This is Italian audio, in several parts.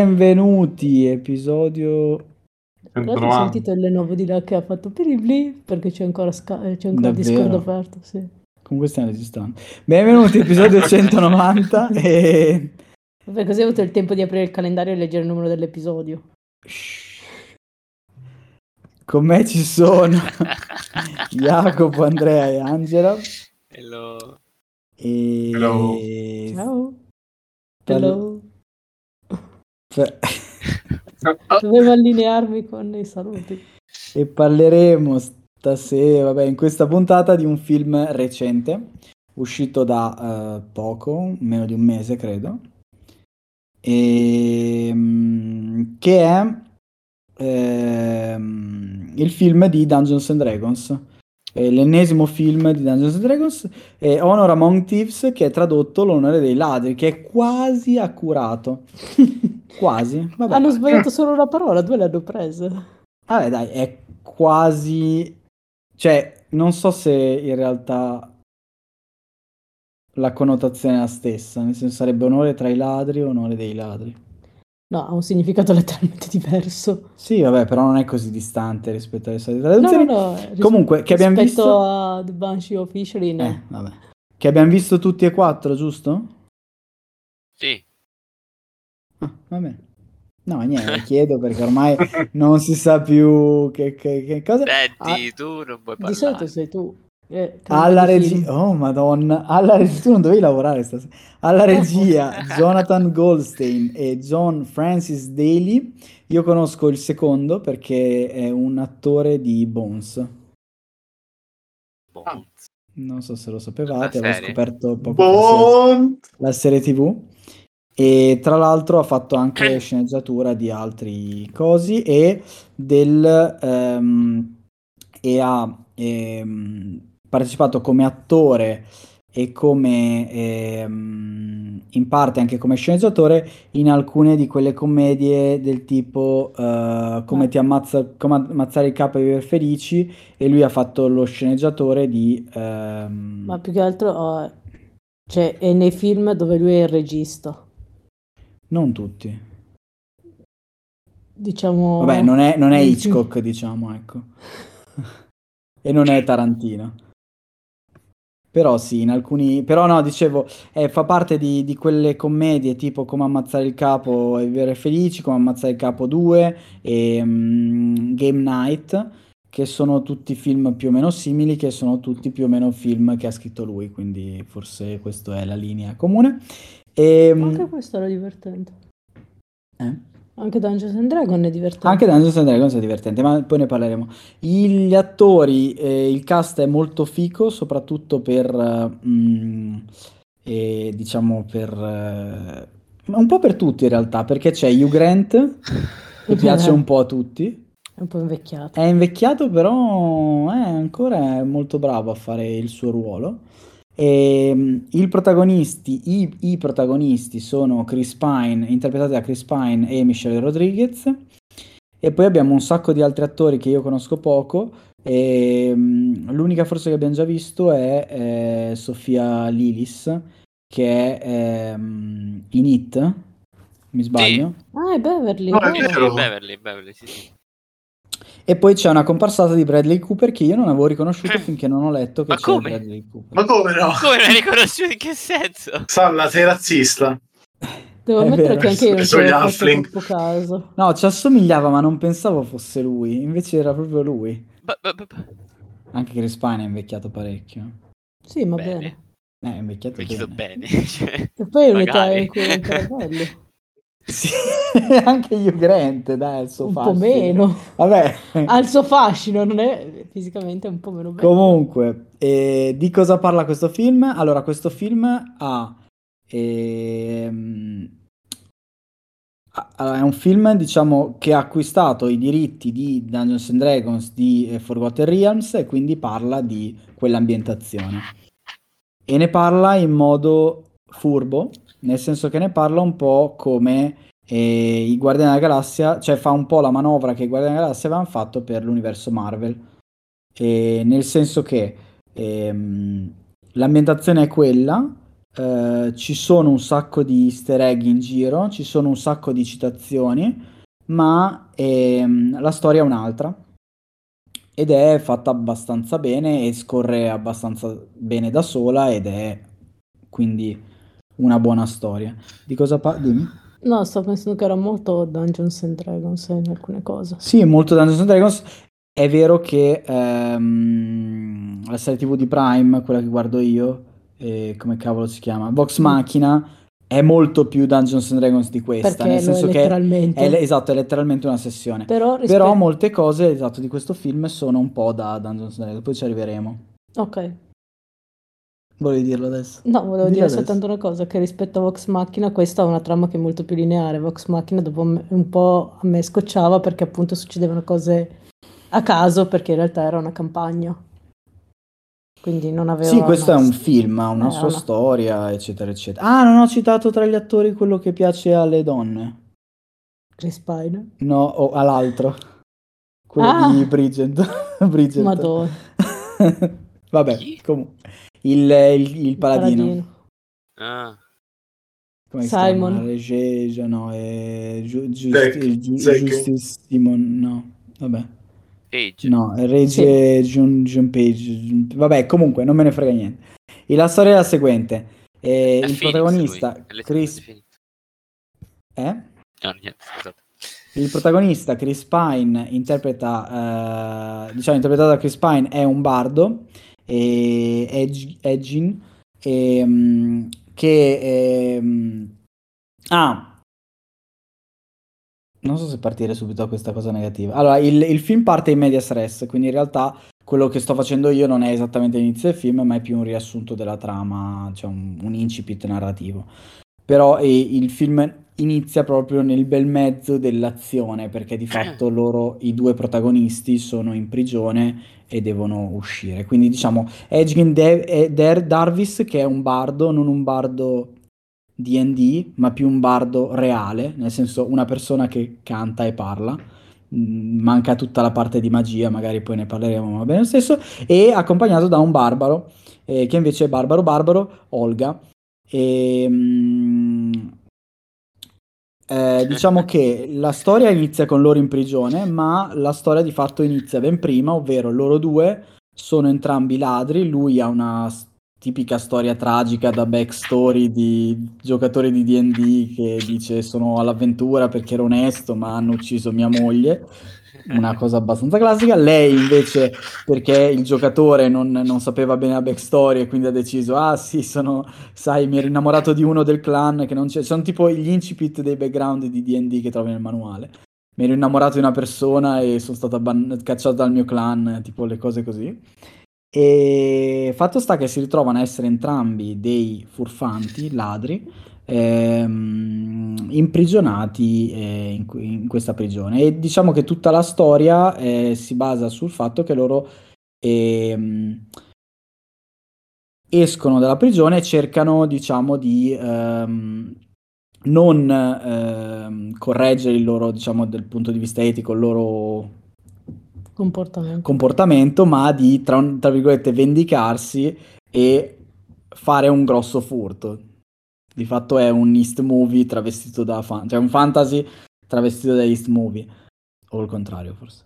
Benvenuti, episodio... Guarda, ho sentito il Lenovo di là che ha fatto piribli perché c'è ancora, sca- c'è ancora Discord aperto. Sì. Comunque stiamo registrando. Benvenuti, episodio 190 e... Vabbè, così ho avuto il tempo di aprire il calendario e leggere il numero dell'episodio. Con me ci sono Jacopo, Andrea e Angela. Hello. E... Hello. Ciao. Hello. Per... Dovevo allinearmi con i saluti. E parleremo stasera, vabbè, in questa puntata di un film recente, uscito da uh, poco, meno di un mese credo, e, um, che è ehm, il film di Dungeons and Dragons l'ennesimo film di Dungeons and Dragons è Honor Among Thieves che è tradotto l'onore dei ladri che è quasi accurato. Quasi Vabbè. hanno sbagliato solo una parola due le hanno prese vabbè dai è quasi cioè non so se in realtà la connotazione è la stessa nel senso sarebbe onore tra i ladri o onore dei ladri No, ha un significato letteralmente diverso. Sì, vabbè, però non è così distante rispetto alle solite traduzioni. No, no, no. Comunque, che abbiamo visto... Rispetto a The Banshee Officially, no. Eh, vabbè. Che abbiamo visto tutti e quattro, giusto? Sì. Ah, vabbè. No, niente, chiedo perché ormai non si sa più che, che, che cosa... Senti, ah, tu non puoi parlare. Di solito sei tu. Eh, alla regia, oh madonna, alla regia, tu non dovevi lavorare stasera. Alla regia, Jonathan Goldstein e John Francis Daly. Io conosco il secondo perché è un attore di Bones. Bones. Non so se lo sapevate, avevo scoperto poco la serie TV. E tra l'altro ha fatto anche sceneggiatura di altri cosi e del um, e ha ehm, partecipato come attore e come ehm, in parte anche come sceneggiatore in alcune di quelle commedie del tipo uh, come ti ammazza come ammazzare il capo e vivere felici e lui ha fatto lo sceneggiatore di um... ma più che altro oh, cioè è nei film dove lui è il regista. Non tutti. Diciamo vabbè non è, non è Hitchcock diciamo ecco. E non è Tarantino però sì, in alcuni... Però no, dicevo, eh, fa parte di, di, quelle commedie tipo Come ammazzare il capo e vivere felici, Come ammazzare il capo 2 e um, Game Night, che sono tutti film più o meno simili, che sono tutti più o meno film che ha scritto lui, quindi forse questa è la linea comune. E, ehm, Anche questo era divertente. Eh? Anche Dungeons and Dragons è divertente. Anche Dungeons and Dragons è divertente, ma poi ne parleremo. Gli attori, eh, il cast è molto fico, soprattutto per, mm, eh, diciamo, per... Eh, un po' per tutti in realtà, perché c'è Hugh Grant, che piace un po' a tutti. È un po' invecchiato. È invecchiato, però è ancora molto bravo a fare il suo ruolo. E, ehm, i, protagonisti, i, i, protagonisti sono Chris Pine, interpretati da Chris Pine e Michelle Rodriguez. E poi abbiamo un sacco di altri attori che io conosco poco. E, ehm, l'unica forse che abbiamo già visto è eh, Sofia Lilis, che è ehm, in It. Mi sbaglio? Sì. Ah, è Beverly. No, è Beverly, Beverly, sì, sì. E poi c'è una comparsata di Bradley Cooper che io non avevo riconosciuto finché non ho letto che Ma c'è come? Bradley Cooper. Ma come no? Come non hai riconosciuto? In che senso? Salla, sei razzista. Devo ammettere che anche io fatto troppo caso. No, ci assomigliava, ma non pensavo fosse lui. Invece era proprio lui. Ba- ba- ba- Anche Chris Pine è invecchiato parecchio. Sì, ma Bene. bene. Eh, è invecchiato chiedo bene. bene. cioè, E poi è un'età in cui è bello. Sì, anche Hugh Grant, dai, il suo Un po' fascino. meno. Vabbè. Ha il suo fascino, non è fisicamente un po' meno bello. Comunque, eh, di cosa parla questo film? Allora, questo film ha... ehm, è un film, diciamo, che ha acquistato i diritti di Dungeons and Dragons di eh, Forgotten Realms e quindi parla di quell'ambientazione. E ne parla in modo furbo, nel senso che ne parla un po' come eh, i Guardiani della Galassia, cioè fa un po' la manovra che i Guardiani della Galassia avevano fatto per l'universo Marvel. E nel senso che ehm, l'ambientazione è quella, eh, ci sono un sacco di easter egg in giro, ci sono un sacco di citazioni, ma ehm, la storia è un'altra ed è fatta abbastanza bene e scorre abbastanza bene da sola ed è quindi una buona storia. Di cosa parli? No, sto pensando che era molto Dungeons and Dragons in alcune cose. Sì, molto Dungeons and Dragons. È vero che ehm, la serie TV di Prime, quella che guardo io, eh, come cavolo si chiama? Vox Machina è molto più Dungeons and Dragons di questa, Perché nel lo è senso che è, esatto, è letteralmente una sessione. Però, rispe- Però molte cose, esatto, di questo film sono un po' da Dungeons and Dragons, poi ci arriveremo. Ok. Volevi dirlo adesso? No, volevo Dillo dire adesso. soltanto una cosa, che rispetto a Vox Machina questa ha una trama che è molto più lineare. Vox Machina dopo un po' a me scocciava perché appunto succedevano cose a caso perché in realtà era una campagna. Quindi non aveva Sì, questo è una- un film, ha una Eh, sua una- storia, eccetera, eccetera. Ah, non ho citato tra gli attori quello che piace alle donne. Chris Pine. No, o all'altro. Quello Ah! di Bridget. Bridget. Madonna. Vabbè, comunque. Il, il- il paladino. Paladino. Ah, Come si Simon. chiama? Regeja, no, è Giu- Giu- Zack, Giu- Zack. Justice Simon, no, vabbè. Page. No, Regge Jun, Jun Page. Vabbè, comunque, non me ne frega niente. E la storia è la seguente. Eh, È il Phoenix protagonista, Chris... Eh? No, niente, scusate. Il protagonista Chris Pine interpreta, eh, diciamo interpretato da Chris Pine, è un bardo, e Edg- Edgin, ehm, che... ehm, ah, non so se partire subito da questa cosa negativa. Allora, il, il film parte in medias res, quindi in realtà quello che sto facendo io non è esattamente l'inizio del film, ma è più un riassunto della trama, cioè un, un incipit narrativo. Però eh, il film inizia proprio nel bel mezzo dell'azione, perché di fatto loro, i due protagonisti, sono in prigione e devono uscire. Quindi diciamo, Edgin De- eh, Darvis, che è un bardo, non un bardo D&D, ma più un bardo reale, nel senso una persona che canta e parla. Mm, Manca tutta la parte di magia, magari poi ne parleremo, ma va bene lo stesso. E accompagnato da un barbaro, eh, che invece è barbaro barbaro, Olga. E, mm, eh, diciamo che la storia inizia con loro in prigione, ma la storia di fatto inizia ben prima, ovvero loro due sono entrambi ladri, lui ha una tipica storia tragica da backstory di giocatore di D&D che dice sono all'avventura perché ero onesto ma hanno ucciso mia moglie, una cosa abbastanza classica. Lei invece perché il giocatore non, non sapeva bene la backstory e quindi ha deciso, ah sì, sono, sai, mi ero innamorato di uno del clan che non c'è, sono tipo gli incipit dei background di D&D che trovi nel manuale. Mi ero innamorato di una persona e sono stato abban- cacciato dal mio clan, tipo le cose così. E fatto sta che si ritrovano a essere entrambi dei furfanti, ladri, ehm, imprigionati eh, in, in questa prigione. E diciamo che tutta la storia eh, si basa sul fatto che loro ehm, escono dalla prigione e cercano, diciamo, di ehm, non ehm, correggere il loro, diciamo, dal punto di vista etico, il loro Comportamento. comportamento, ma di, tra, tra virgolette, vendicarsi e fare un grosso furto. Di fatto è un East movie travestito da fan, cioè un fantasy travestito da East movie. O il contrario, forse.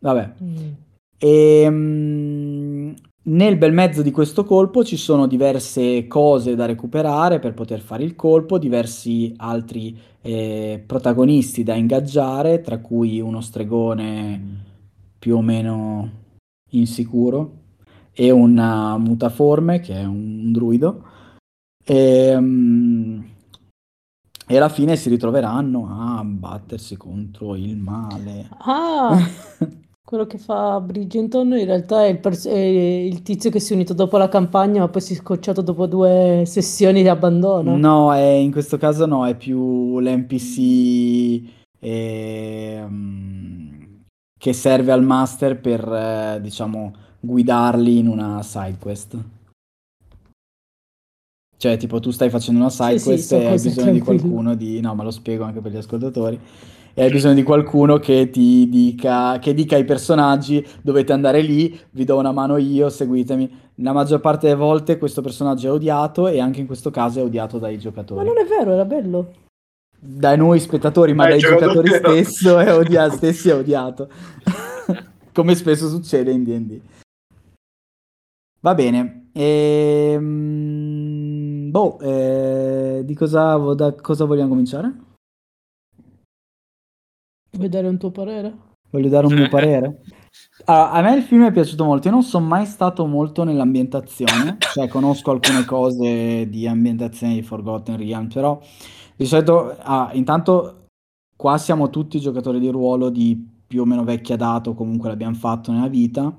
Vabbè. Mm. E, mm, nel bel mezzo di questo colpo ci sono diverse cose da recuperare per poter fare il colpo, diversi altri eh, protagonisti da ingaggiare, tra cui uno stregone più o meno insicuro e una mutaforme che è un druido. E, mm, e alla fine si ritroveranno a battersi contro il male. Ah, quello che fa Bridgerton in realtà è il, pers- è il tizio che si è unito dopo la campagna, ma poi si è scocciato dopo due sessioni di abbandono. No, è- in questo caso no, è più l'NPC ehm, che serve al master per, eh, diciamo, guidarli in una side quest. Cioè, tipo, tu stai facendo una side Sì, sì, e hai bisogno di qualcuno di... No, ma lo spiego anche per gli ascoltatori. e hai bisogno di qualcuno che ti dica, che dica ai personaggi dovete andare lì, vi do una mano io, seguitemi. La maggior parte delle volte questo personaggio è odiato e anche in questo caso è odiato dai giocatori. Ma non è vero, era bello. Da noi spettatori, ma dai, dai giocatori, giocatori stesso è odia- stessi è odiato. Come spesso succede in D&D. Va bene. Ehm... Boh, eh... di cosa, da cosa vogliamo cominciare? Vuoi dare un tuo parere? Voglio dare un mio parere? Allora, a me il film è piaciuto molto. Io non sono mai stato molto nell'ambientazione, cioè conosco alcune cose di ambientazione di Forgotten Realms, però di solito, ah, intanto qua siamo tutti giocatori di ruolo di più o meno vecchia data, o comunque l'abbiamo fatto nella vita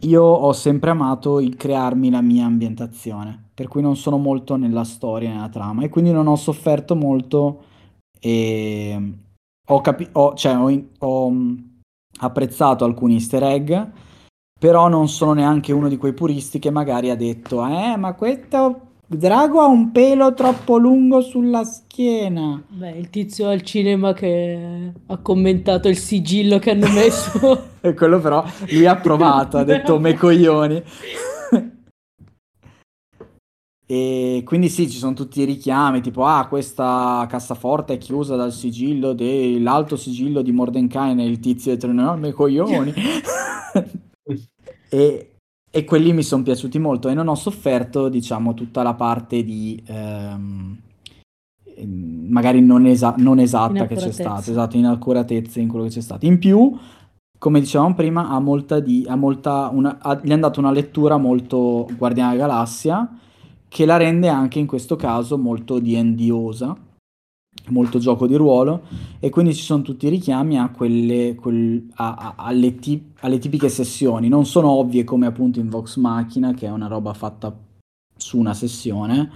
io ho sempre amato il crearmi la mia ambientazione, per cui non sono molto nella storia, nella trama, e quindi non ho sofferto molto e ho, capi- cioè, ho, ho mm, apprezzato alcuni easter egg, però non sono neanche uno di quei puristi che magari ha detto, eh, ma questo Drago ha un pelo troppo lungo sulla schiena. Beh, il tizio al cinema che ha commentato il sigillo che hanno messo. e quello però lui ha provato, ha detto me coglioni. e quindi sì, ci sono tutti i richiami, tipo ah, questa cassaforte è chiusa dal sigillo dell'alto sigillo di Mordenkainen e il tizio dietro no, me coglioni. e e quelli mi sono piaciuti molto e non ho sofferto, diciamo, tutta la parte di ehm, magari non, esa- non esatta che c'è stata, esatto, inaccuratezze in quello che c'è stato. In più, come dicevamo prima, ha molta di, ha molta una, ha, gli hanno dato una lettura molto Guardiana della Galassia che la rende anche in questo caso molto D&Diosa molto gioco di ruolo e quindi ci sono tutti i richiami a quelle, quel, a, a, alle, tip, alle, tipiche sessioni. Non sono ovvie come appunto in Vox Machina che è una roba fatta su una sessione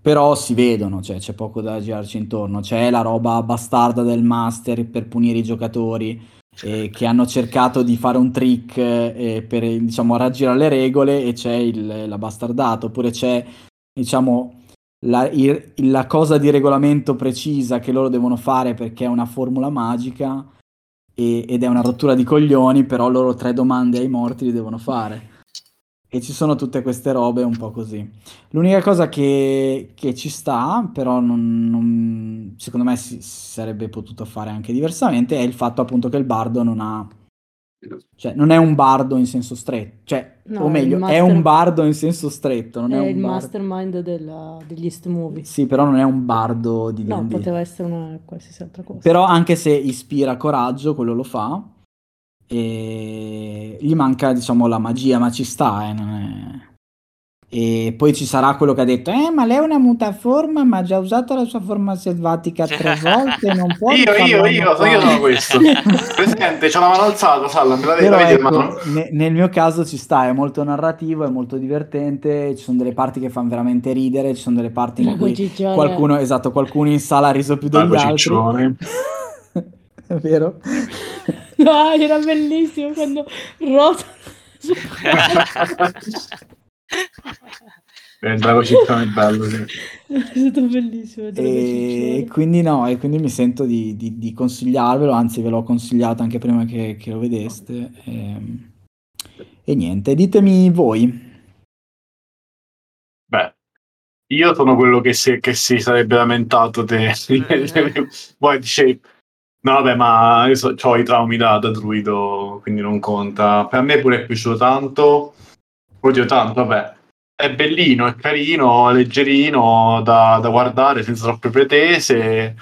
però si vedono, cioè c'è poco da girarci intorno. C'è la roba bastarda del master per punire i giocatori eh, che hanno cercato di fare un trick eh, per diciamo raggirare le regole e c'è il, la bastardata oppure c'è diciamo la, il, la, cosa di regolamento precisa che loro devono fare perché è una formula magica e, ed è una rottura di coglioni, però loro tre domande ai morti li devono fare. E ci sono tutte queste robe un po' così. L'unica cosa che, che ci sta, però non, non, secondo me si, si sarebbe potuto fare anche diversamente, è il fatto appunto che il bardo non ha cioè, non è un bardo in senso stretto, cioè, no, o meglio, master... è un bardo in senso stretto. Non è, è il bar... mastermind della... degli East Movie. Sì, però non è un bardo di No, poteva essere una qualsiasi altra cosa. Però anche se ispira coraggio, quello lo fa. E gli manca, diciamo, la magia, ma ci sta, eh, non è... E poi ci sarà quello che ha detto: Eh, ma lei è una mutaforma, ma ha già usato la sua forma selvatica tre volte. Non può io, io, io, so, io sono questo. Presidente, c'ho la mano alzata, Salla, me la devi vedere. Ecco, ne, nel mio caso ci sta, è molto narrativo, è molto divertente. Ci sono delle parti che fanno veramente ridere, ci sono delle parti in cui qualcuno, esatto, qualcuno in sala ha riso più degli altri. è vero? No, era bellissimo quando rotano. Il drago città è bello, sì. È stato bellissimo. E quindi no, e quindi mi sento di, di, di, consigliarvelo, anzi ve l'ho consigliato anche prima che, che lo vedeste. E, ehm, e, niente, ditemi voi. Beh, io sono quello che si, che si sarebbe lamentato te. Poi dicevi, no vabbè, ma io so, ho i traumi da, da druido, quindi non conta. Per me pure è piaciuto tanto Oddio tanto, vabbè. È bellino, è carino, leggerino da, da guardare senza troppe pretese.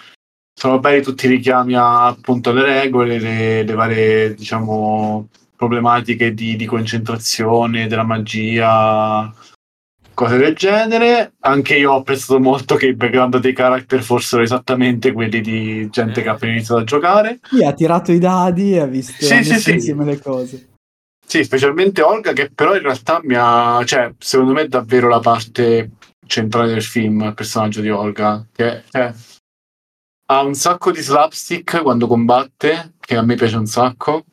Sono belli tutti i richiami a, appunto alle regole, le, le varie, diciamo, problematiche di, di concentrazione, della magia, cose del genere. Anche io ho apprezzato molto che i background dei character fossero esattamente quelli di gente che ha appena iniziato a giocare. Sì, ha tirato i dadi e ha visto sì, sì, sì. insieme le cose. Sì, specialmente Olga, che però in realtà mi ha. cioè, secondo me è davvero la parte centrale del film, il personaggio di Olga. Che cioè, ha un sacco di slapstick quando combatte, che a me piace un sacco.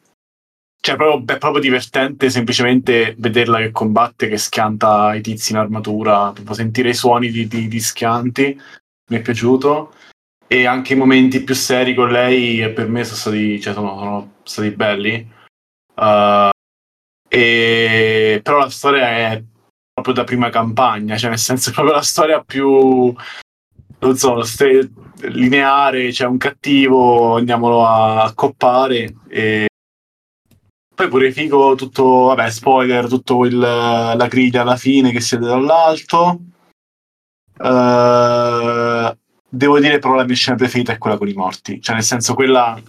Cioè, proprio, è proprio divertente semplicemente vederla che combatte, che schianta i tizi in armatura, sentire i suoni di, di, di schianti. Mi è piaciuto. e anche i momenti più seri con lei per me sono stati, cioè, sono, sono stati belli. Uh, e... Però la storia è proprio da prima campagna, cioè nel senso è proprio la storia più, non so, ste... lineare, c'è cioè un cattivo, andiamolo a accoppare e poi pure figo tutto, vabbè, spoiler, tutto il, la griglia alla fine che siete dall'alto. Uh, devo dire però la mia scena preferita è quella con i morti, cioè nel senso quella...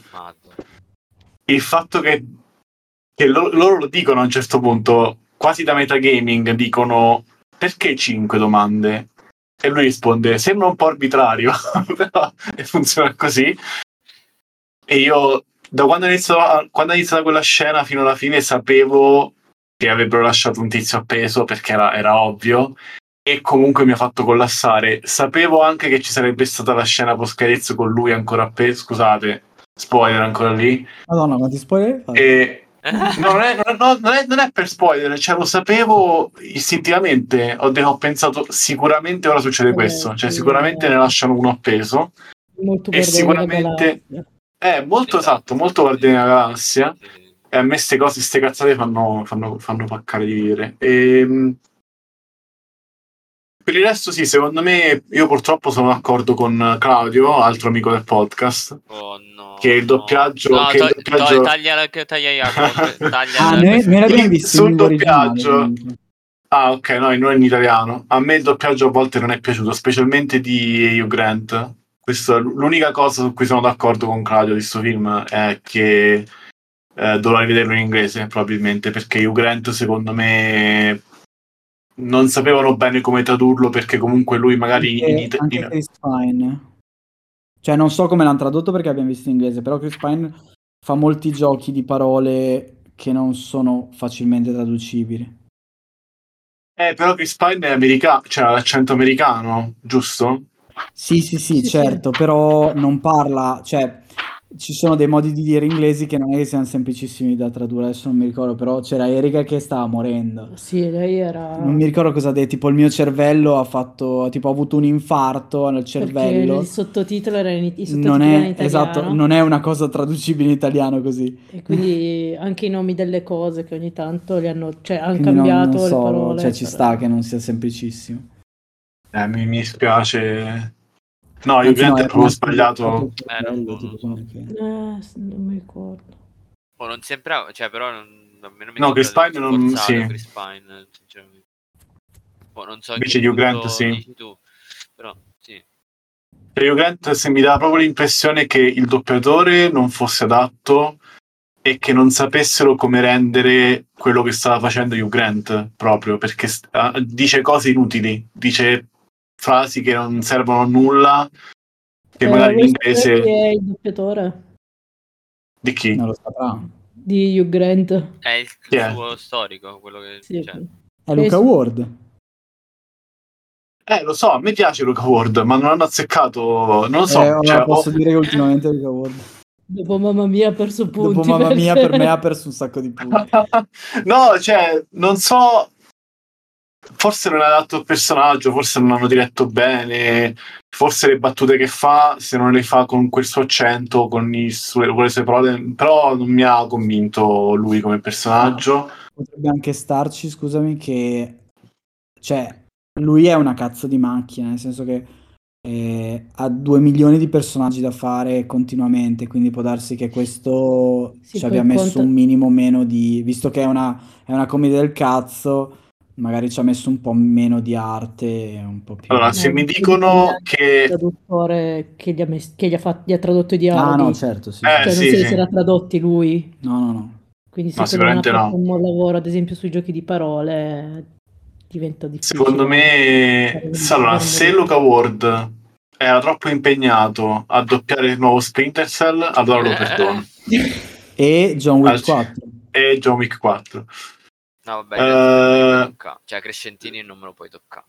Il fatto che, che lo, loro lo dicono a un certo punto, quasi da metagaming, dicono perché 5 domande? E lui risponde, sembra un po' arbitrario, però funziona così. E io da quando è, iniziato, quando è iniziata quella scena fino alla fine sapevo che avrebbero lasciato un tizio appeso perché era, era ovvio e comunque mi ha fatto collassare. Sapevo anche che ci sarebbe stata la scena post con lui ancora appeso, scusate, spoiler ancora lì. Madonna, ma ti spoiler? E... No, non è, non, è, non è, per spoiler, cioè lo sapevo istintivamente, ho, ho pensato sicuramente ora succede questo, cioè sicuramente ne lasciano uno appeso Molto e sicuramente eh, molto esatto, molto Guardiani della Galassia. E a me queste cose, queste cazzate fanno, fanno, fanno paccare di vivere. E, ehm, per il resto, sì, secondo me, io purtroppo sono d'accordo con Claudio, altro amico del podcast. No. Che il doppiaggio. No, che to- il doppiaggio... To- taglia, taglia Jacob. taglia ah, noi, noi l'abbiamo visto sul doppiaggio. Ah, ok, no, non in italiano. A me il doppiaggio a volte non è piaciuto, specialmente di Hugh Grant questo, l'unica cosa su cui sono d'accordo con Claudio di questo film è che eh, dovrò rivederlo in inglese probabilmente perché Hugh Grant secondo me non sapevano bene come tradurlo perché comunque lui magari anche, in Pine cioè non so come l'hanno tradotto perché abbiamo visto in inglese però Chris Pine fa molti giochi di parole che non sono facilmente traducibili eh però Chris Pine è americano cioè ha l'accento americano giusto? Sì, sì, sì, sì certo, sì. però non parla, cioè ci sono dei modi di dire inglesi che non è che siano semplicissimi da tradurre, adesso non mi ricordo, però c'era Erika che stava morendo. Sì, lei era... Non mi ricordo cosa ha detto, tipo il mio cervello ha fatto, tipo ha avuto un infarto nel cervello. Perché il sottotitolo era in, i non è, in Esatto, non è una cosa traducibile in italiano così. E quindi anche i nomi delle cose che ogni tanto li hanno, cioè hanno cambiato non, non so, le parole. Cioè ci però... sta che non sia semplicissimo. Eh, mi, mi spiace. No, io no, è proprio sbagliato. Eh, non, non, eh, non mi ricordo. Oh, non sembrava, cioè, però non, non mi No, Chris Pine non sì. Chris Pine, sinceramente. Oh, non so Invece di Hugh Grant, sì. Tu, però, sì. Per Hugh Grant se mi dà proprio l'impressione che il doppiatore non fosse adatto e che non sapessero come rendere quello che stava facendo Hugh Grant proprio perché uh, dice cose inutili, dice frasi che non servono a nulla, che eh, magari in inglese... Chi è il doppiatore? Di chi? Non lo saprà. Di Hugh Grant. È il yeah. suo storico, quello che... Sì, cioè. È Luca Ward. Eh, lo so, a me piace Luca Ward, ma non hanno azzeccato... Non lo so. Eh, cioè, posso ho... dire che ultimamente Luca Ward... Dopo mamma mia ha perso punti. Dopo mamma mia per me ha perso un sacco di punti. no, cioè, non so forse non è adatto al personaggio, forse non hanno diretto bene, forse le battute che fa, se non le fa con quel suo accento, con, i, con le sue parole, però non mi ha convinto lui come personaggio. Potrebbe anche starci, scusami, che cioè, lui è una cazzo di macchina, nel senso che eh, ha due milioni di personaggi da fare continuamente, quindi può darsi che questo sì, ci abbia messo conto... un minimo meno di... visto che è una, è una commedia del cazzo magari ci ha messo un po' meno di arte, un po' più... Allora, se mi dicono che... Il traduttore che gli ha, mess- che gli ha, fatto, gli ha trodotto i dialoghi. Ah, no, certo, sì. Eh, cioè, sì, non so sì. se era tradotti lui. No, no, no. Quindi se no, non ha fatto un buon lavoro, ad esempio, sui giochi di parole, diventa difficile. Secondo me... Allora, se Luca Ward era troppo impegnato a doppiare il nuovo Splinter Cell, allora lo perdono. e John Wick 4. E John Wick 4. No, vabbè, uh, cioè Crescentini non me lo puoi toccare.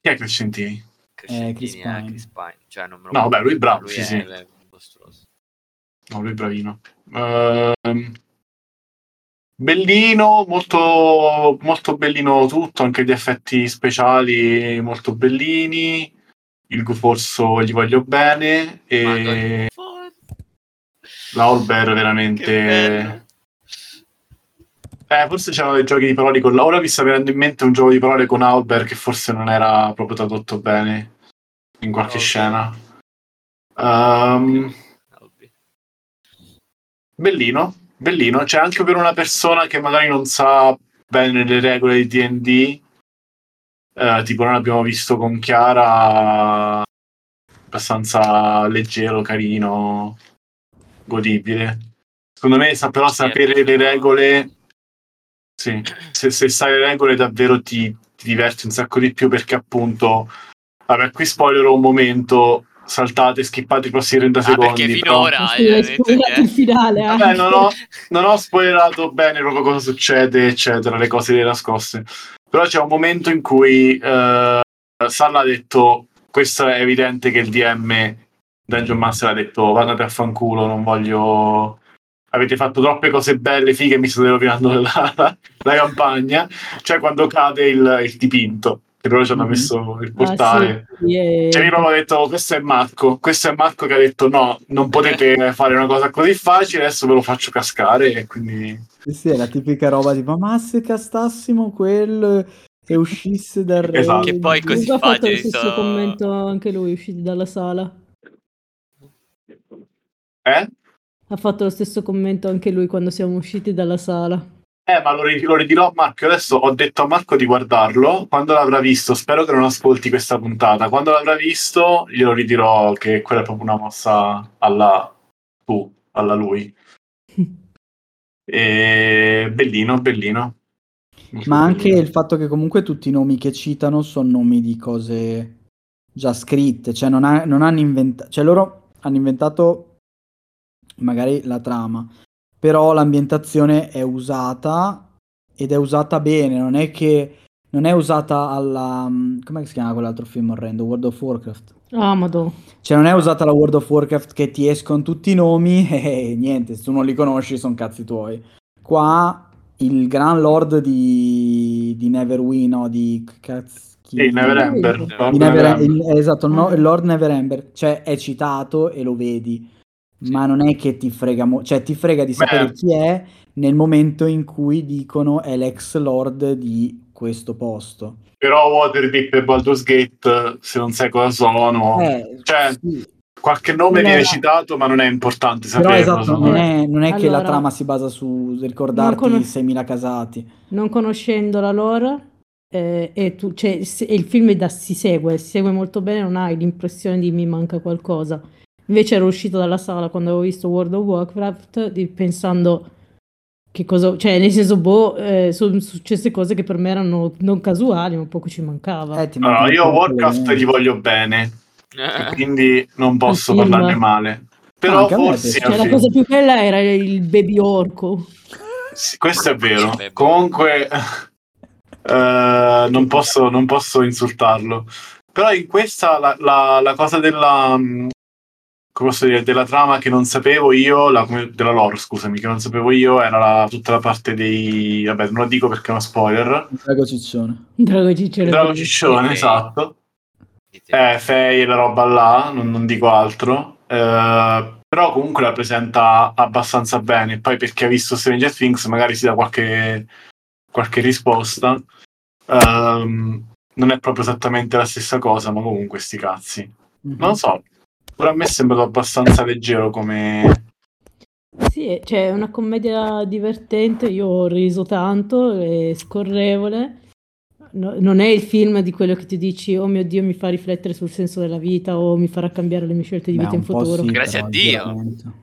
Chi è Crescentini? Crescentini eh, Chris Pine. Chris Pine. Cioè, non me lo no, vabbè, lui è bravo, lui sì, è, sì. È no, lui è bravino. Uh, bellino, molto, molto bellino tutto, anche gli effetti speciali molto bellini. il Guforso gli voglio bene e la Olber veramente eh, forse c'erano dei giochi di parole con ora mi sta venendo in mente un gioco di parole con Albert che forse non era proprio tradotto bene in qualche okay. scena um, bellino bellino c'è anche per una persona che magari non sa bene le regole di D&D eh, tipo non abbiamo visto con Chiara abbastanza leggero, carino, godibile. Secondo me però sapere le regole sì, se, se sai le regole davvero ti, ti diverti un sacco di più perché appunto vabbè qui spoiler un momento saltate, skippate i prossimi 30 ah, secondi. Perché finora però... eh, spoilerato il finale. Vabbè, non, ho, non ho spoilerato bene proprio cosa succede, eccetera, le cose le nascoste. Però c'è un momento in cui uh, Salla ha detto: Questo è evidente che il DM Dungeon Master ha detto: Guardate a fanculo, non voglio. Avete fatto troppe cose belle, fighe, mi state rovinando la, la, la campagna. Cioè, quando cade il, il dipinto che loro ci hanno mm-hmm. messo il portale. Ah, sì, yeah. Cioè, proprio ha detto: Questo è Marco. Questo è Marco che ha detto: No, non potete fare una cosa così facile. Adesso ve lo faccio cascare. E quindi sì, sì, è la tipica roba tipo, ma se castassimo quello e uscisse dal re... Esatto. Che poi così facile. Ha fatto lo stesso so... commento anche lui, usciti dalla sala. Eh? Ha fatto lo stesso commento anche lui quando siamo usciti dalla sala. Eh, ma lo, lo ridirò a Marco. Adesso ho detto a Marco di guardarlo. Quando l'avrà visto, spero che non ascolti questa puntata. Quando l'avrà visto, glielo ridirò che quella è proprio una mossa alla tu, alla lui. E bellino, bellino. Ma anche il fatto che comunque tutti i nomi che citano sono nomi di cose già scritte, cioè non, ha, non hanno inventato, cioè loro hanno inventato magari la trama, però l'ambientazione è usata ed è usata bene, non è che non è usata alla come si chiama quell'altro film orrendo, World of Warcraft. Ah, madò. Cioè, non è usata la World of Warcraft che ti escono tutti i nomi e niente, se tu non li conosci sono cazzi tuoi. Qua il Gran Lord di, di Neverwin, no, di cazzi... Sì, Neverember. Di Never, il, esatto, no, il Lord Neverember. Cioè, è citato e lo vedi. Sì. Ma non è che ti frega, mo- cioè ti frega di sapere Beh. chi è nel momento in cui dicono è l'ex Lord di questo posto. Però Waterdeep e Baldur's Gate, se non sai cosa sono, eh, cioè, sì. qualche nome allora, viene citato, ma non è importante saperlo. Però esatto, non è, non è allora, che la trama si basa su ricordarti conos- 6.000 casati. Non conoscendo la lore, eh, e, tu, cioè, e il film da, si segue, si segue molto bene, non hai l'impressione di mi manca qualcosa. Invece ero uscito dalla sala quando avevo visto World of Warcraft di, pensando che cosa, cioè nel senso, boh, eh, sono successe cose che per me erano non casuali, ma poco ci mancava. Eh, no, io Warcraft gli voglio bene, quindi non posso parlarne male. Però forse... Cioè, la cosa più bella era il baby orco. Sì, questo è vero. Comunque, uh, non, posso, non posso insultarlo. Però in questa la, la, la cosa della, posso dire, della trama che non sapevo io, la, della lore, scusami, che non sapevo io, era la, tutta la parte dei... vabbè, non lo dico perché è uno spoiler. Drago Ciccione. Drago Ciccione. Drago Ciccione, okay. esatto. Eh, Fei e la roba là, non, non dico altro. Eh, però comunque la presenta abbastanza bene. Poi perché ha visto Stranger Things magari si dà qualche, qualche risposta. Um, non è proprio esattamente la stessa cosa, ma comunque sti cazzi. Mm-hmm. Non so, però a me è sembrato abbastanza leggero come... Sì, cioè è una commedia divertente, io ho riso tanto, è scorrevole. No, non è il film di quello che ti dici, oh mio Dio, mi fa riflettere sul senso della vita o mi farà cambiare le mie scelte di Beh, vita in futuro. Sì, Grazie a Dio.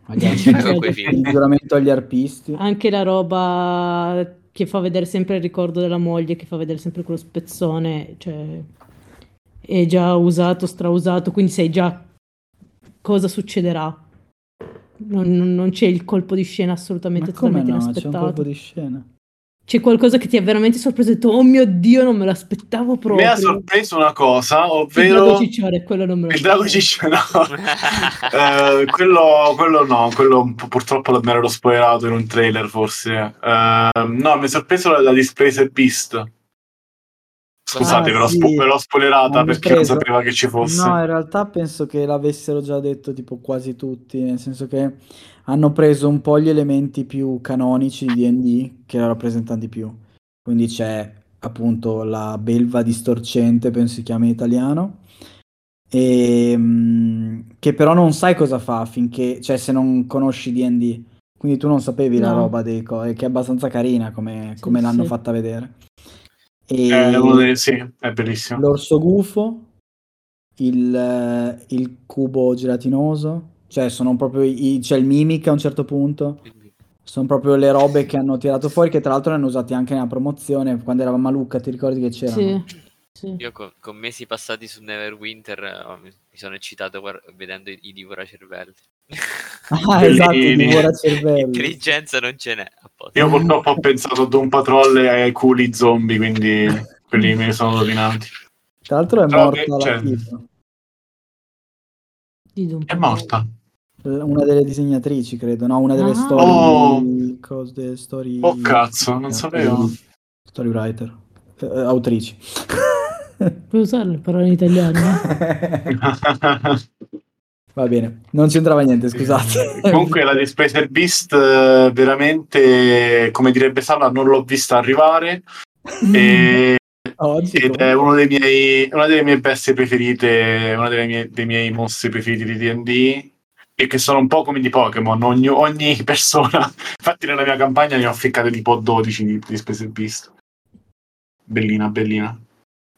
Il giuramento agli arpisti. Anche la roba che fa vedere sempre il ricordo della moglie, che fa vedere sempre quello spezzone, cioè è già usato, strausato, quindi sei già cosa succederà. Non, non, c'è il colpo di scena assolutamente Ma come totalmente no? inaspettato. C'è un colpo di scena. C'è qualcosa che ti ha veramente sorpreso e detto, oh mio Dio, non me l'aspettavo proprio. Mi ha sorpreso una cosa, ovvero... Il drago ciccione, quello non me lo Il drago ciccione, no. eh, quello, quello, no, quello purtroppo me l'ero spoilerato in un trailer forse. Eh, no, mi ha sorpreso la, la Displacer Beast. Scusate, ah, ve, l'ho sì. spo- ve l'ho spoilerata perché preso... non sapeva che ci fosse. No, in realtà penso che l'avessero già detto tipo quasi tutti, nel senso che hanno preso un po' gli elementi più canonici di D&D che la rappresentano di più. Quindi c'è appunto la belva distorcente, penso si chiama in italiano, e, ehm, che però non sai cosa fa finché, cioè se non conosci D&D. Quindi tu non sapevi no. la roba dei cose, che è abbastanza carina come, sì, come l'hanno sì. fatta vedere. E eh, sì, è bellissimo. L'orso gufo, il, il, cubo gelatinoso, cioè sono proprio i, c'è il mimic a un certo punto. Sono proprio le robe che hanno tirato fuori, che tra l'altro le hanno usate anche nella promozione quando eravamo a Lucca, ti ricordi che c'erano? Sì. Sì. Io con, con, mesi passati su Neverwinter oh, mi, mi sono eccitato guard- vedendo i, i Divora Cervelli. Ah, esatto, Divora. Intelligenza non ce n'è. Io purtroppo ho pensato a Doom Patrol e ai culi zombie, quindi quelli mi sono rovinati. Tra l'altro è morta che, cioè... È morta. Una delle disegnatrici, credo, no? Una delle ah. storie. Oh. Cose, story... oh cazzo, non sapevo. Story writer. Eh, autrici. Puoi usare le parole in italiano? Va bene, non c'entrava niente, scusate. Comunque la di Spacer Beast eh, veramente, come direbbe Sala, non l'ho vista arrivare. E... Oggi, ed è uno dei miei, una delle mie bestie preferite, uno dei miei, dei miei mostri preferiti di D&D e che sono un po' come di Pokémon, ogni, ogni persona, infatti nella mia campagna ne ho ficcate tipo 12 di, di Spacer Beast bellina, bellina.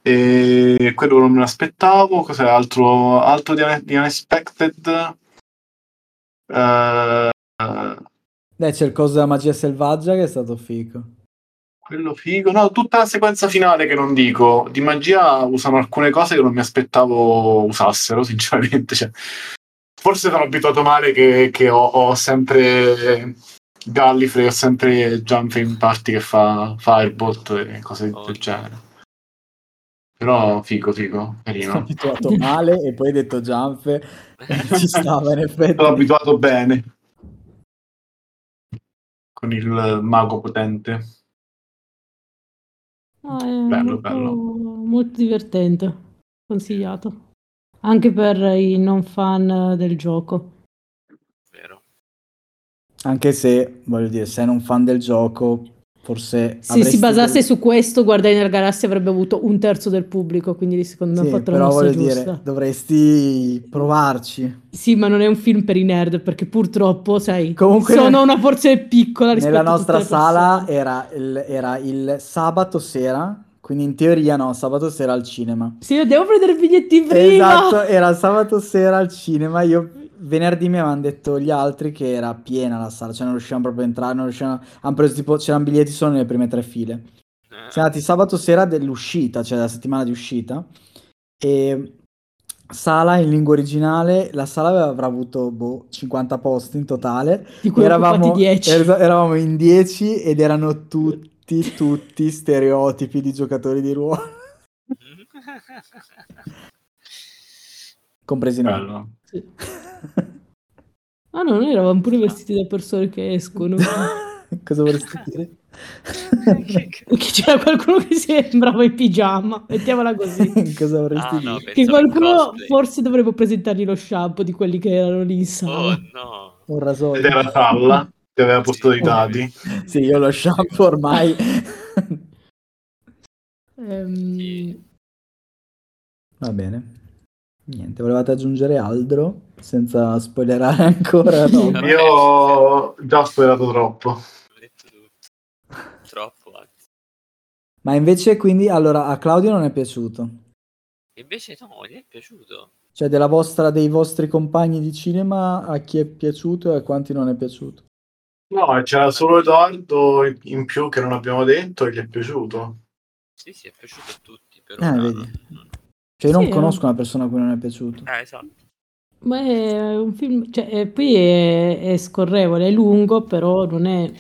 E quello non me l'aspettavo. Cos'è altro, altro di, di Unexpected? Uh, Beh, c'è il coso della magia selvaggia che è stato figo. Quello figo. No, tutta la sequenza finale che non dico. Di magia usano alcune cose che non mi aspettavo usassero, sinceramente. Cioè, forse sono abituato male che, che ho, ho sempre Gallifrey ho sempre Jump in Party che fa Firebolt e cose oh. del genere. Però figo, figo, carino. Sono abituato male e poi hai detto Jump ci stava in effetti. Sono abituato bene. Con il mago potente. Ah, bello, molto, bello. Molto divertente, consigliato. Anche per i non fan del gioco. Anche se, voglio dire, sei un fan del gioco, forse... Se si basasse su questo, Guardiani della Galassia avrebbe avuto un terzo del pubblico, quindi secondo me sì, ha fatto la mossa giusta. Dire, dovresti provarci. Sì, ma non è un film per i nerd, perché purtroppo, sai, Comunque, sono una porzione piccola rispetto Nella nostra sala era il, era il sabato sera, quindi in teoria no, sabato sera al cinema. Sì, devo prendere i biglietti prima. Esatto, era sabato sera al cinema, io venerdì mi avevano detto gli altri che era piena la sala, cioè non riuscivamo proprio a entrare, non riuscivano... hanno preso tipo, c'erano biglietti solo nelle prime tre file. Eh. Siamo andati sabato sera dell'uscita, cioè la settimana di uscita, e sala in lingua originale, la sala avrà avuto boh, 50 posti in totale, di cui eravamo, 10. Er- eravamo in 10 ed erano tutti, tutti stereotipi di giocatori di ruolo. Compresi noi. Sì. Ah no, noi eravamo pure vestiti da persone che escono. Cosa vorresti dire? che c'era qualcuno che sembrava in pigiama, mettiamola così. Cosa vorresti ah, no, dire? Che qualcuno forse dovrebbe presentargli lo shampoo di quelli che erano lì in sala. Oh no. Un rasoio. Ed era Palla che aveva posto i dati. sì, io lo shampoo ormai. um... Va bene. Niente, volevate aggiungere altro senza spoilerare ancora? No? Io ho già spoilerato troppo. Troppo, anzi. Ma invece quindi, allora, a Claudio non è piaciuto? Invece no, gli è piaciuto. Cioè, della vostra, dei vostri compagni di cinema, a chi è piaciuto e a quanti non è piaciuto? No, c'era solo Edoardo in più che non abbiamo detto e gli è piaciuto. Sì, sì, è piaciuto a tutti, però... Ah, vedi. Cioè, io non sì, conosco una persona a cui non è piaciuto. Eh, esatto. Ma è un film, cioè, poi è, è scorrevole, è lungo, però non è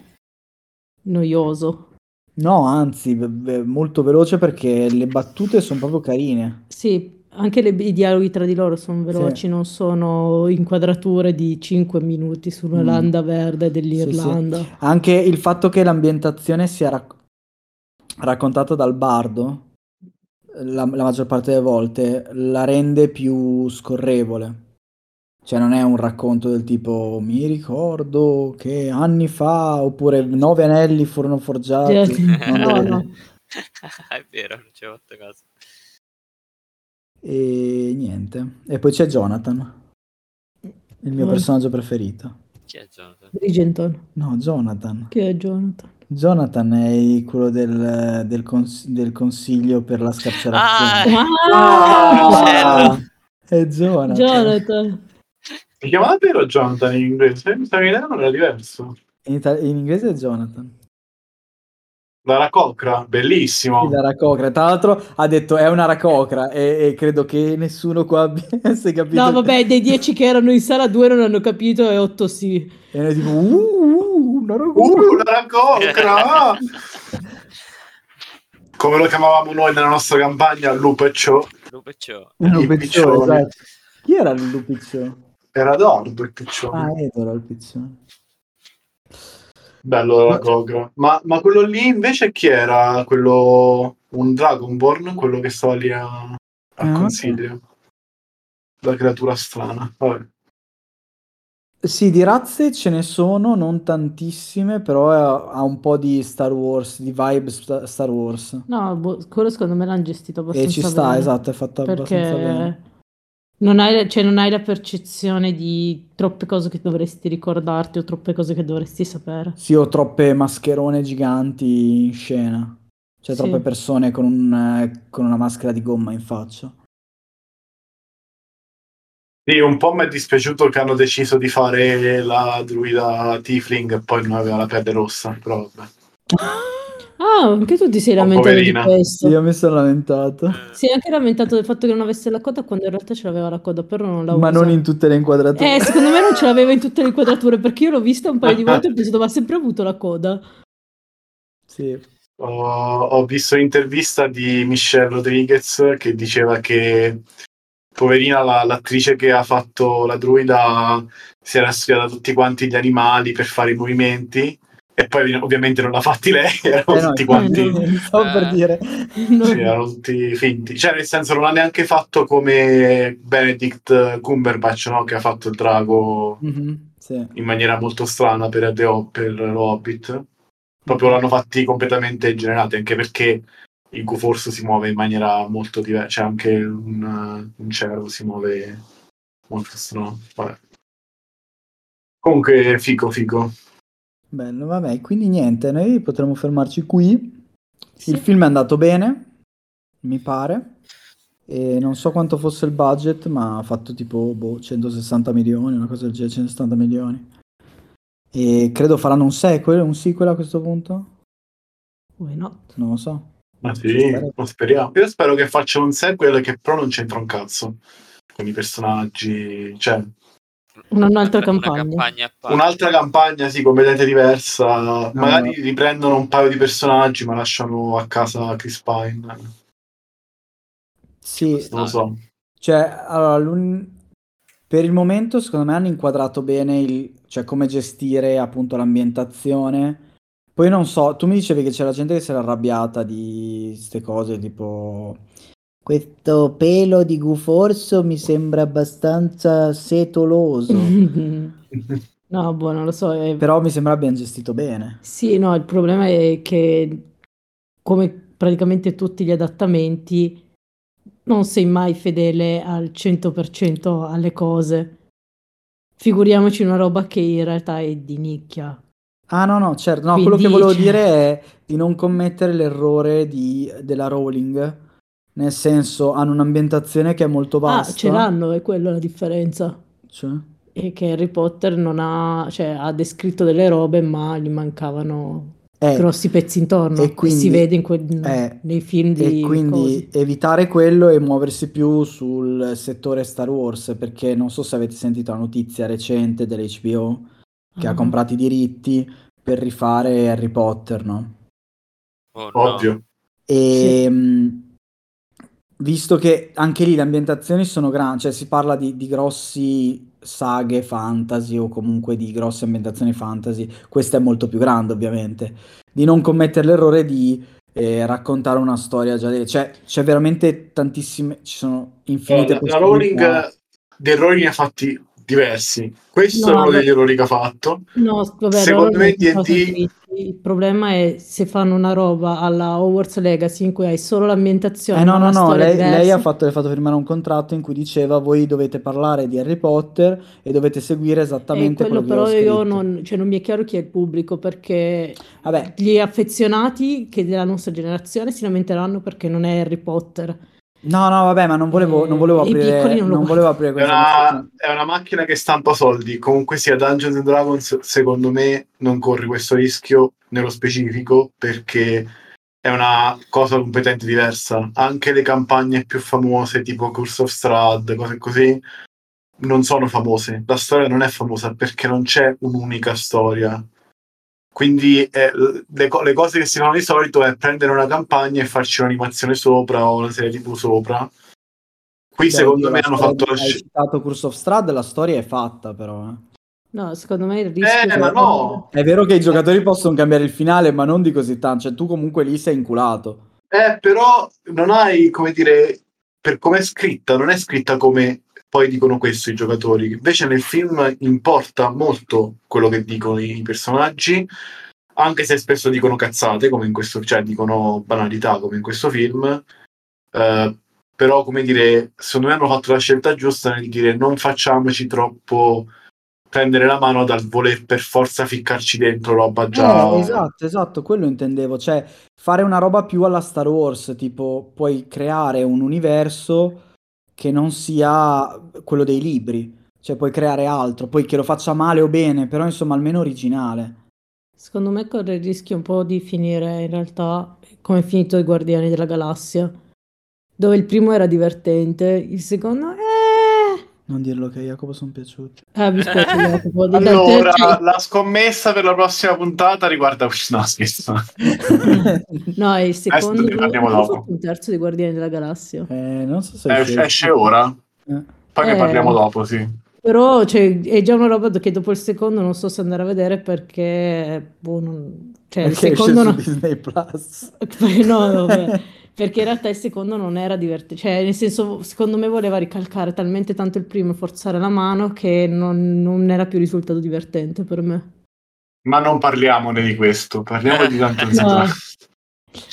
noioso. No, anzi, b- molto veloce perché le battute sono proprio carine. Sì, anche le, i dialoghi tra di loro sono veloci, sì. non sono inquadrature di 5 minuti su una mm. landa verde dell'Irlanda. Sì, sì. Anche il fatto che l'ambientazione sia rac- raccontata dal bardo la, la maggior parte delle volte la rende più scorrevole. Cioè non è un racconto del tipo mi ricordo che anni fa oppure nove anelli furono forgiati. no, no. è vero, non ci ho fatto caso. E niente. E poi c'è Jonathan, il mio Oh. personaggio preferito. Chi è Jonathan? Bridgerton. No, Jonathan. Che è Jonathan? Jonathan è quello del, del cons- del consiglio per la scarcerazione. Ah, Ah, è Jonathan. Jonathan. Si chiama davvero Jonathan in inglese? Mi in italiano era diverso. In, ita- in inglese è Jonathan. La racocra, bellissimo. Sì, la racocra. Tra l'altro ha detto è una racocra e, e credo che nessuno qua abbia capito. No, vabbè, dei 10 che erano in sala 2 non hanno capito e 8 sì. E noi tipo, uh, uh, una racocra. Uh, la racocra! Come lo chiamavamo noi nella nostra campagna, Lupeccio. Lupeccio. Esatto. Chi era il lupiccione? Era Dordo il piccione. Ah, Edoro il piccione. Bello la. Ma, ma quello lì invece chi era? Quello... Un Dragonborn? Quello che stava lì a, a Ah, consiglio. La creatura strana. Vabbè. Sì, di razze ce ne sono, non tantissime, però ha, ha un po' di Star Wars, di vibe sta- Star Wars. No, boh, quello secondo me l'hanno gestito abbastanza E ci sta, bene. esatto, è fatta abbastanza bene. Non hai, cioè, non hai la percezione di troppe cose che dovresti ricordarti o troppe cose che dovresti sapere. Sì, ho troppe mascherone giganti in scena. Cioè, Sì. troppe persone con, un, eh, con una maschera di gomma in faccia. Sì, un po' mi è dispiaciuto che hanno deciso di fare la druida Tifling e poi non aveva la pelle rossa, però vabbè. Ah, anche tu ti sei Oh, lamentato poverina. di questo. Sì, io mi sono lamentato. Eh, Si è anche lamentato del fatto che non avesse la coda quando in realtà ce l'aveva la coda, però non la Ma non in tutte le inquadrature. Eh, secondo me non ce l'aveva in tutte le inquadrature perché io l'ho vista un paio di volte e ho pensato, ma ha sempre avuto la coda. Sì. Ho, ho visto un'intervista di Michelle Rodriguez che diceva che poverina la- l'attrice che ha fatto la druida si era studiata tutti quanti gli animali per fare i movimenti e poi ovviamente non l'ha fatti lei, erano Eh no, tutti quanti stavo per Eh. dire. Non- sì, erano tutti finti. Cioè, nel senso, non ha neanche fatto come Benedict Cumberbatch, no? Che ha fatto il drago Mhm, sì. in maniera molto strana per, The per lo Hobbit. Proprio l'hanno fatti completamente generati, anche perché il Guforso si muove in maniera molto diversa. Cioè, anche un, un cervo si muove molto strano. Vabbè. Comunque, figo, figo. Bello, vabbè, quindi niente, noi potremmo fermarci qui. Sì. Il film è andato bene, mi pare. E non so quanto fosse il budget, ma ha fatto tipo boh, 160 milioni, una cosa del genere, 170 milioni. E credo faranno un sequel, un sequel a questo punto? Why not? Non lo so. Ma sì, lo speriamo. Io spero che faccia un sequel che però non c'entra un cazzo con i personaggi. Cioè, Un'altra una campagna. campagna un'altra campagna, sì, completamente diversa. Magari no. riprendono un paio di personaggi, ma lasciano a casa Chris Pine. Sì, Non lo so. Cioè, allora, l'un- per il momento secondo me hanno inquadrato bene il... cioè, come gestire appunto l'ambientazione. Poi non so, tu mi dicevi che c'era gente che si era arrabbiata di queste cose, tipo... Questo pelo di Guforso mi sembra abbastanza setoloso, No, boh, non lo so. è- però mi sembra abbiano gestito bene. Sì, no, il problema è che come praticamente tutti gli adattamenti non sei mai fedele al 100% alle cose. Figuriamoci una roba che in realtà è di nicchia. Ah no, no, certo, no, Quindi, quello che volevo cioè- dire è di non commettere l'errore di- della Rowling, nel senso hanno un'ambientazione che è molto Ah, vasta. ce l'hanno, è quella la differenza. Cioè? E che Harry Potter non ha, cioè, ha descritto delle robe, ma gli mancavano Eh, grossi pezzi intorno. e quindi- si vede que- eh, nei film di E quindi cosi. evitare quello e muoversi più sul settore Star Wars, perché non so se avete sentito la notizia recente dell'HBO che ha Ah. comprato i diritti per rifare Harry Potter, no? Oh, no. Ovvio. E mh, visto che anche lì le ambientazioni sono grandi, cioè si parla di, di grossi saghe fantasy o comunque di grosse ambientazioni fantasy, questa è molto più grande ovviamente, di non commettere l'errore di e raccontare una storia già di... cioè c'è veramente tantissime ci sono infinite allora, la Rowling errori ne ha fatti diversi questo no, è uno degli errori che ha fatto no vabbè secondo me D&D il problema è se fanno una roba alla Hogwarts Legacy in cui hai solo l'ambientazione. Eh no, no, no, lei, lei, ha fatto, le ha fatto firmare un contratto in cui diceva voi dovete parlare di Harry Potter e dovete seguire esattamente quello, quello però io non, cioè, non mi è chiaro chi è il pubblico perché Vabbè. gli affezionati che della nostra generazione si lamenteranno perché non è Harry Potter. No, no, vabbè, ma non volevo, non volevo aprire, non, non volevo aprire questa è una, è una macchina che stampa soldi. Comunque sia Dungeons and Dragons, secondo me, non corre questo rischio nello specifico perché è una cosa completamente diversa. Anche le campagne più famose, tipo Curse of Strahd, cose così, non sono famose. La storia non è famosa perché non c'è un'unica storia. Quindi eh, le, co- le, cose che si fanno di solito è prendere una campagna e farci un'animazione sopra o una serie tv sopra. Qui Beh, secondo me hanno fatto la scelta. citato Curse of Strad, la storia è fatta però. Eh. No, secondo me il rischio... Eh, ma no! È vero che i giocatori possono cambiare il finale, ma non di così tanto. Cioè, tu comunque lì sei inculato. Eh, però non hai, come dire, per come è scritta, non è scritta come poi dicono questo i giocatori. Invece nel film importa molto quello che dicono i personaggi, anche se spesso dicono cazzate, come in questo, cioè dicono banalità come in questo film. Eh, però, come dire, secondo me hanno fatto la scelta giusta nel dire non facciamoci troppo prendere la mano dal voler per forza ficcarci dentro roba già. Eh, esatto, esatto, quello intendevo. Cioè, fare una roba più alla Star Wars, tipo, puoi creare un universo che non sia quello dei libri. Cioè puoi creare altro, poi che lo faccia male o bene, però insomma almeno originale. Secondo me corre il rischio un po' di finire in realtà come è finito i Guardiani della Galassia, dove il primo era divertente, il secondo... Eh... Non dirlo che a Jacopo sono piaciuti. Ah, mi spiace Jacopo. allora, la scommessa per la prossima puntata riguarda... No, scherzo. no, il secondo... Parliamo dopo. Un terzo dei Guardiani della Galassia. Eh, non so se... Eh, esce ora? Eh. Poi ne parliamo dopo, sì. Però cioè, è già una roba che dopo il secondo non so se andare a vedere perché... Boh, non... Cioè, perché il secondo non... Disney Plus. no, vabbè. perché in realtà il secondo non era divertente, cioè nel senso secondo me voleva ricalcare talmente tanto il primo e forzare la mano che non, non era più risultato divertente per me. Ma non parliamone di questo, parliamo di tanto no.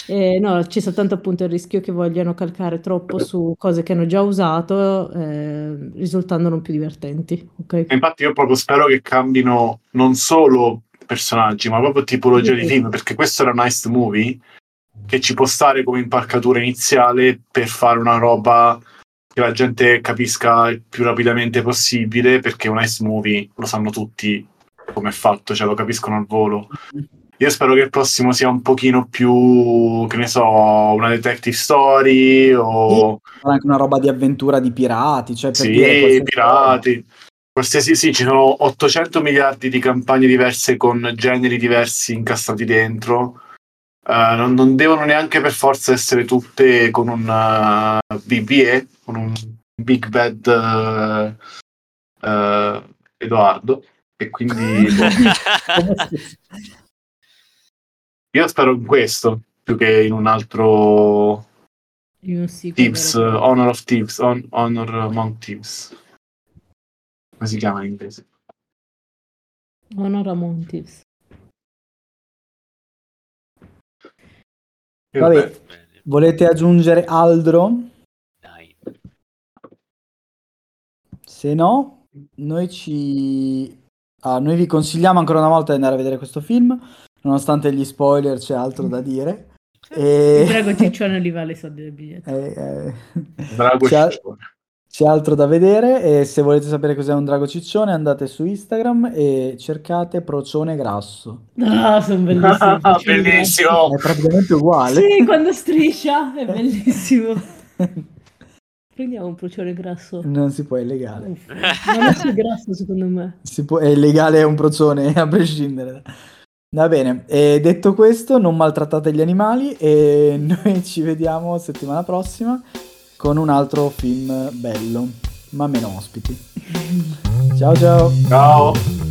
Eh, no, c'è soltanto appunto il rischio che vogliano calcare troppo su cose che hanno già usato, eh, risultando non più divertenti. Okay? Infatti, io proprio spero che cambino non solo personaggi, ma proprio tipologia sì. di film, perché questo era un nice movie che ci può stare come impalcatura iniziale per fare una roba che la gente capisca il più rapidamente possibile, perché un nice movie lo sanno tutti come è fatto, cioè lo capiscono al volo. Io spero che il prossimo sia un pochino più, che ne so, una detective story o... anche una roba di avventura di pirati, cioè per sì, dire pirati. Qualsiasi, sì, ci sono 800 miliardi di campagne diverse con generi diversi incastrati dentro. Uh, non, non, devono neanche per forza essere tutte con un uh, eh, BBE, con un Big Bad uh, Edoardo. E quindi... Io spero in questo più che in un altro Thieves, uh, Honor of Thieves, on, Honor Among Thieves. Come si chiama in inglese? Honor Among Thieves. Vabbè, volete aggiungere Aldro? Dai. Se no, noi ci... Ah, noi vi consigliamo ancora una volta di andare a vedere questo film nonostante gli spoiler c'è altro da dire. E... Drago ciccione li vale i soldi del biglietto. Eh, eh... Drago c'è, ciccione. C'è altro da vedere e se volete sapere cos'è un drago ciccione andate su Instagram e cercate procione grasso. Ah, sono bellissimo. Ah, bellissimo. È praticamente uguale. Sì, quando striscia, è bellissimo. Prendiamo un procione grasso. Non si può, è illegale. Non è grasso secondo me. Si può, è illegale un procione a prescindere. Va bene, e detto questo, non maltrattate gli animali e noi ci vediamo settimana prossima con un altro film bello, ma meno ospiti. ciao ciao. Ciao.